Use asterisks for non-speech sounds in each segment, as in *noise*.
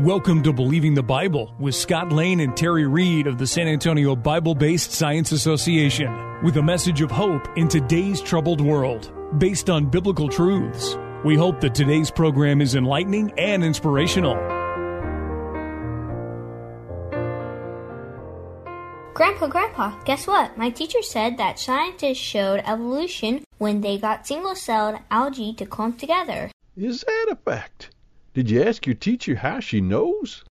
Welcome to Believing the Bible with Scott Lane and Terry Reed of the San Antonio Bible Based Science Association with a message of hope in today's troubled world based on biblical truths. We hope that today's program is enlightening and inspirational. Grandpa, Grandpa, guess what? My teacher said that scientists showed evolution when they got single celled algae to clump together. Is that a fact? Did you ask your teacher how she knows?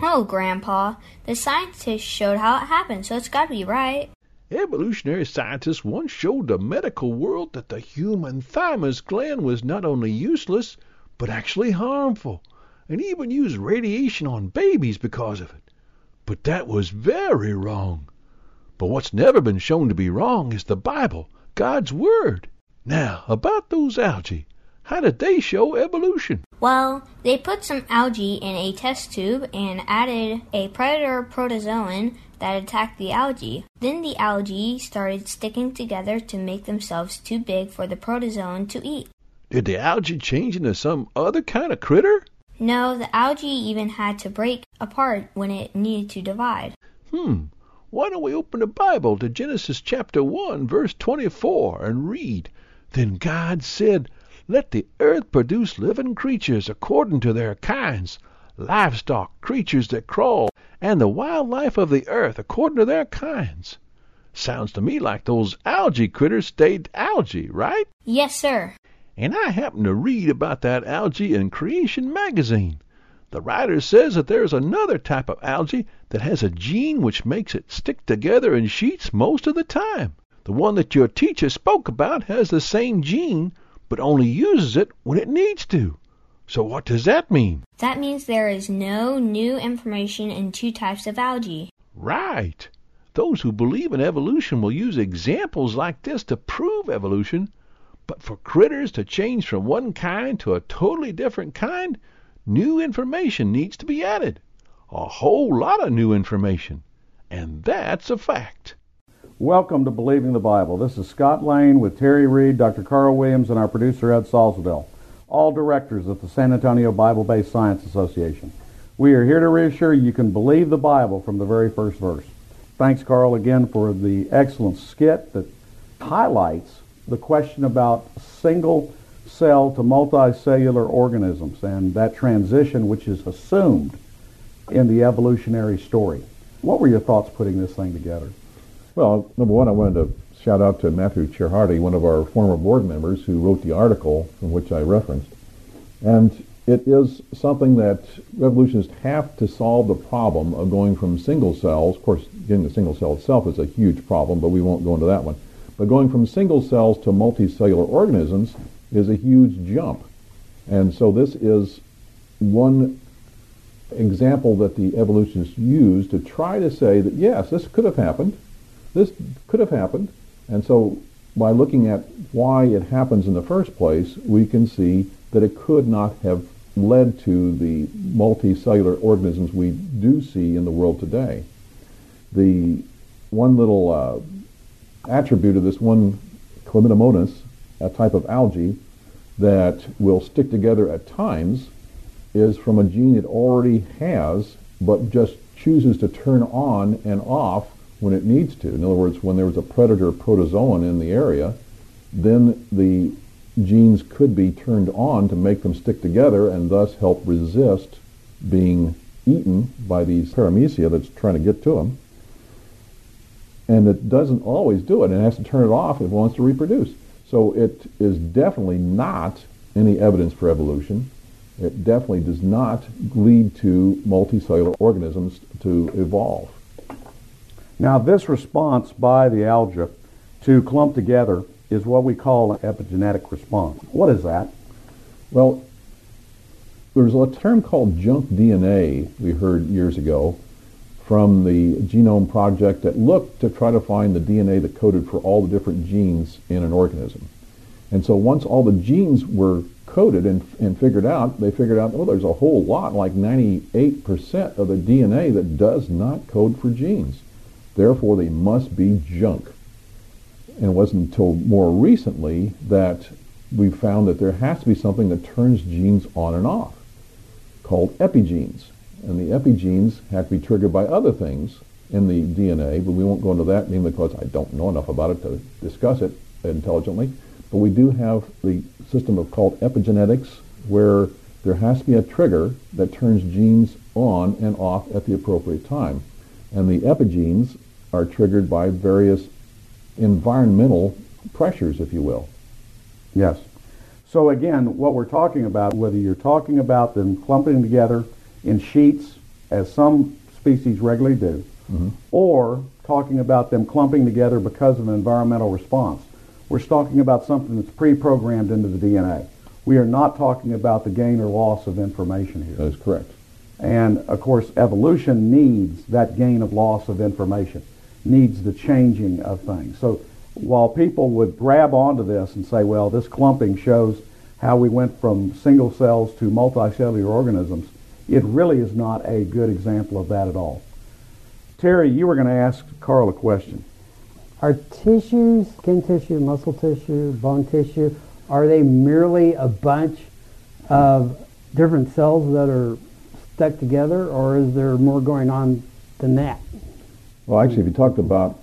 Oh, Grandpa, the scientists showed how it happened, so it's gotta be right. Evolutionary scientists once showed the medical world that the human thymus gland was not only useless, but actually harmful, and even used radiation on babies because of it. But that was very wrong. But what's never been shown to be wrong is the Bible, God's Word. Now, about those algae. How did they show evolution? Well, they put some algae in a test tube and added a predator protozoan that attacked the algae. Then the algae started sticking together to make themselves too big for the protozoan to eat. Did the algae change into some other kind of critter? No, the algae even had to break apart when it needed to divide. Hmm. Why don't we open the Bible to Genesis chapter 1, verse 24 and read? Then God said, let the earth produce living creatures according to their kinds, livestock, creatures that crawl, and the wild life of the earth according to their kinds. Sounds to me like those algae critters stayed algae, right? Yes, sir. And I happened to read about that algae in Creation magazine. The writer says that there's another type of algae that has a gene which makes it stick together in sheets most of the time. The one that your teacher spoke about has the same gene, but only uses it when it needs to. So what does that mean? That means there is no new information in two types of algae. Right. Those who believe in evolution will use examples like this to prove evolution, but for critters to change from one kind to a totally different kind, new information needs to be added. A whole lot of new information. And that's a fact. Welcome to Believing the Bible. This is Scott Lane with Terry Reed, Dr. Carl Williams, and our producer Ed Salzadell, all directors of the San Antonio Bible Based Science Association. We are here to reassure you can believe the Bible from the very first verse. Thanks, Carl, again for the excellent skit that highlights the question about single cell to multicellular organisms and that transition which is assumed in the evolutionary story. What were your thoughts putting this thing together? Well, number one, I wanted to shout out to Matthew Cserhati, one of our former board members who wrote the article from which I referenced. And it is something that revolutionists have to solve the problem of going from single cells. Of course, getting the single cell itself is a huge problem, but we won't go into that one. But going from single cells to multicellular organisms is a huge jump. And so this is one example that the evolutionists use to try to say that yes, this could have happened. This could have happened, and so by looking at why it happens in the first place, we can see that it could not have led to the multicellular organisms we do see in the world today. The one little uh, attribute of this one Chlamydomonas, a type of algae that will stick together at times, is from a gene it already has, but just chooses to turn on and off when it needs to. In other words, when there was a predator protozoan in the area, then the genes could be turned on to make them stick together and thus help resist being eaten by these paramecia that's trying to get to them. And it doesn't always do it. It has to turn it off if it wants to reproduce. So it is definitely not any evidence for evolution. It definitely does not lead to multicellular organisms to evolve. Now, this response by the algae to clump together is what we call an epigenetic response. What is that? Well, there's a term called junk DNA we heard years ago from the Genome Project that looked to try to find the DNA that coded for all the different genes in an organism. And so once all the genes were coded and, and figured out, they figured out, oh, there's a whole lot, like 98% of the DNA that does not code for genes. Therefore, they must be junk. And it wasn't until more recently that we found that there has to be something that turns genes on and off, called epigenes. And the epigenes have to be triggered by other things in the DNA, but we won't go into that mainly because I don't know enough about it to discuss it intelligently. But we do have the system of called epigenetics, where there has to be a trigger that turns genes on and off at the appropriate time. And the epigenes are triggered by various environmental pressures, if you will. Yes. So again, what we're talking about, whether you're talking about them clumping together in sheets, as some species regularly do, mm-hmm. or talking about them clumping together because of an environmental response, we're talking about something that's pre-programmed into the DNA. We are not talking about the gain or loss of information here. That is correct. And of course, evolution needs that gain of loss of information, needs the changing of things. So while people would grab onto this and say, well, this clumping shows how we went from single cells to multicellular organisms, it really is not a good example of that at all. Terry, you were going to ask Carl a question. Are tissues, skin tissue, muscle tissue, bone tissue, are they merely a bunch of different cells that are stuck together, or is there more going on than that? Well, actually, if you talked about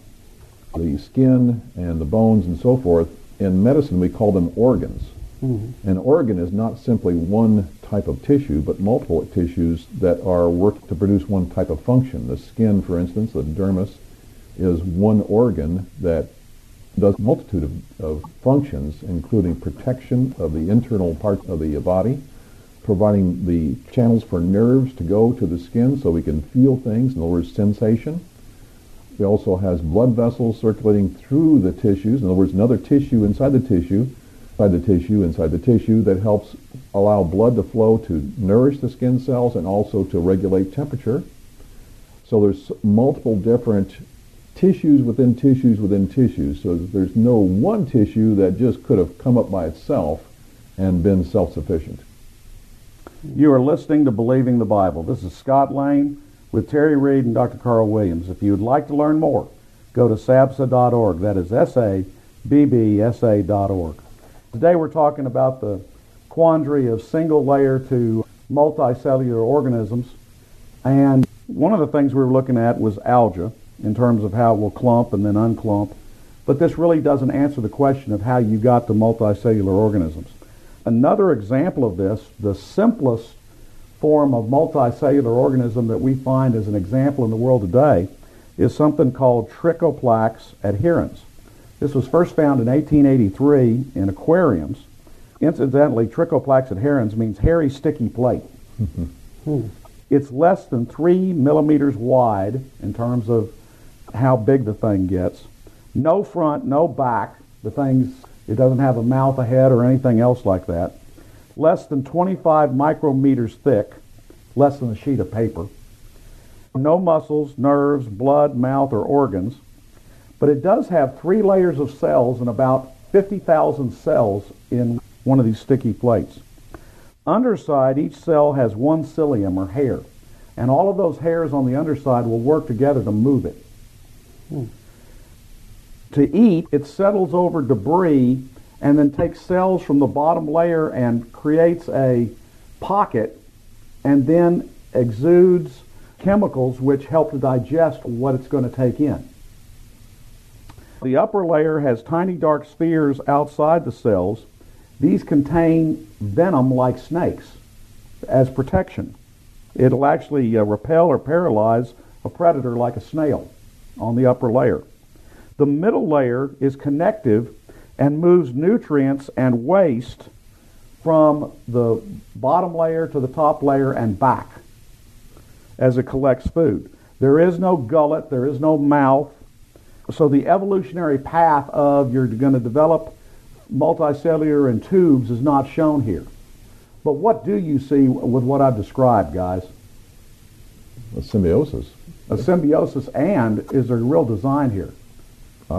the skin and the bones and so forth, in medicine we call them organs. Mm-hmm. An organ is not simply one type of tissue, but multiple tissues that are work to produce one type of function. The skin, for instance, the dermis, is one organ that does a multitude of, of functions, including protection of the internal parts of the body, providing the channels for nerves to go to the skin so we can feel things, in other words, sensation. It also has blood vessels circulating through the tissues, in other words, another tissue inside the tissue, inside the tissue, inside the tissue that helps allow blood to flow to nourish the skin cells and also to regulate temperature. So there's multiple different tissues within tissues within tissues. So there's no one tissue that just could have come up by itself and been self-sufficient. You are listening to Believing the Bible. This is Scott Lane with Terry Reed and Dr. Carl Williams. If you would like to learn more, go to sabsa.org. That is S-A-B-B-S-A.org. Today we're talking about the quandary of single layer to multicellular organisms. And one of the things we were looking at was algae in terms of how it will clump and then unclump. But this really doesn't answer the question of how you got to multicellular organisms. Another example of this, the simplest form of multicellular organism that we find as an example in the world today, is something called Trichoplax adhaerens. This was first found in 1883 in aquariums. Incidentally, Trichoplax adhaerens means hairy sticky plate. *laughs* hmm. It's less than three millimeters wide in terms of how big the thing gets. No front, no back. The thing's it doesn't have a mouth, a head, or anything else like that. Less than 25 micrometers thick, less than a sheet of paper. No muscles, nerves, blood, mouth, or organs. But it does have three layers of cells and about 50,000 cells in one of these sticky plates. Underside, each cell has one cilium or hair, and all of those hairs on the underside will work together to move it. Hmm to eat, it settles over debris and then takes cells from the bottom layer and creates a pocket and then exudes chemicals which help to digest what it's going to take in. The upper layer has tiny dark spheres outside the cells. These contain venom like snakes as protection. It'll actually uh, repel or paralyze a predator like a snail on the upper layer. The middle layer is connective and moves nutrients and waste from the bottom layer to the top layer and back as it collects food. There is no gullet, there is no mouth. So the evolutionary path of you're going to develop multicellular and tubes is not shown here. But what do you see with what I've described, guys? A symbiosis. A symbiosis, and is there a real design here?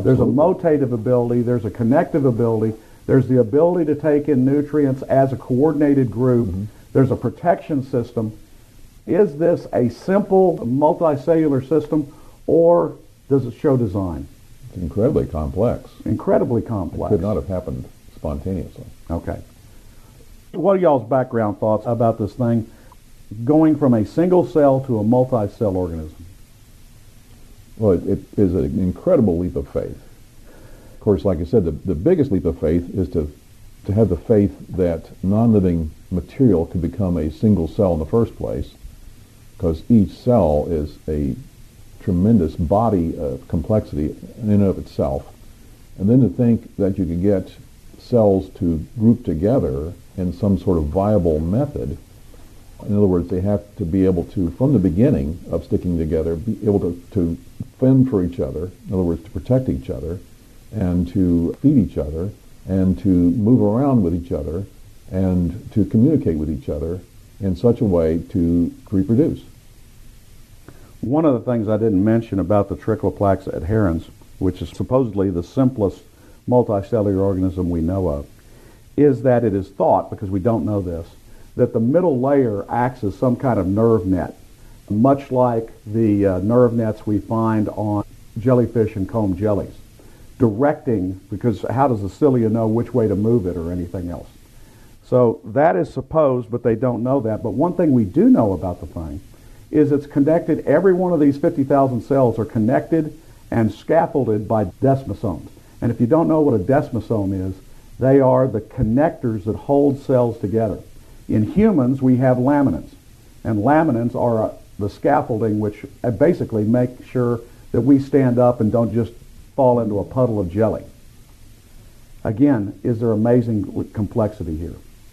There's a motative ability, there's a connective ability, there's the ability to take in nutrients as a coordinated group, mm-hmm. there's a protection system. Is this a simple multicellular system or does it show design? It's incredibly complex. Incredibly complex. It could not have happened spontaneously. Okay. What are y'all's background thoughts about this thing? going from a single cell to a multi-cell organism? Well, it, it is an incredible leap of faith. Of course, like I said, the, the biggest leap of faith is to, to have the faith that non-living material could become a single cell in the first place, because each cell is a tremendous body of complexity in and of itself. And then to think that you could get cells to group together in some sort of viable method. In other words, they have to be able to, from the beginning of sticking together, be able to, to fend for each other, in other words, to protect each other, and to feed each other, and to move around with each other, and to communicate with each other in such a way to reproduce. One of the things I didn't mention about the Trichoplax adhaerens, which is supposedly the simplest multicellular organism we know of, is that it is thought, because we don't know this, that the middle layer acts as some kind of nerve net, much like the uh, nerve nets we find on jellyfish and comb jellies, directing, because how does the cilia know which way to move it or anything else? So that is supposed, but they don't know that. But one thing we do know about the thing is it's connected, every one of these 50,000 cells are connected and scaffolded by desmosomes. And if you don't know what a desmosome is, they are the connectors that hold cells together. In humans, we have laminins. And laminins are uh, the scaffolding which uh, basically make sure that we stand up and don't just fall into a puddle of jelly. Again, is there amazing complexity here?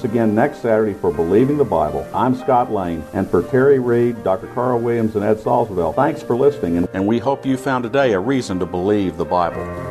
us again next Saturday for Believing the Bible. I'm Scott Lane, and for Terry Reed, Dr. Carl Williams, and Ed Salzville, thanks for listening, and we hope you found today a reason to believe the Bible.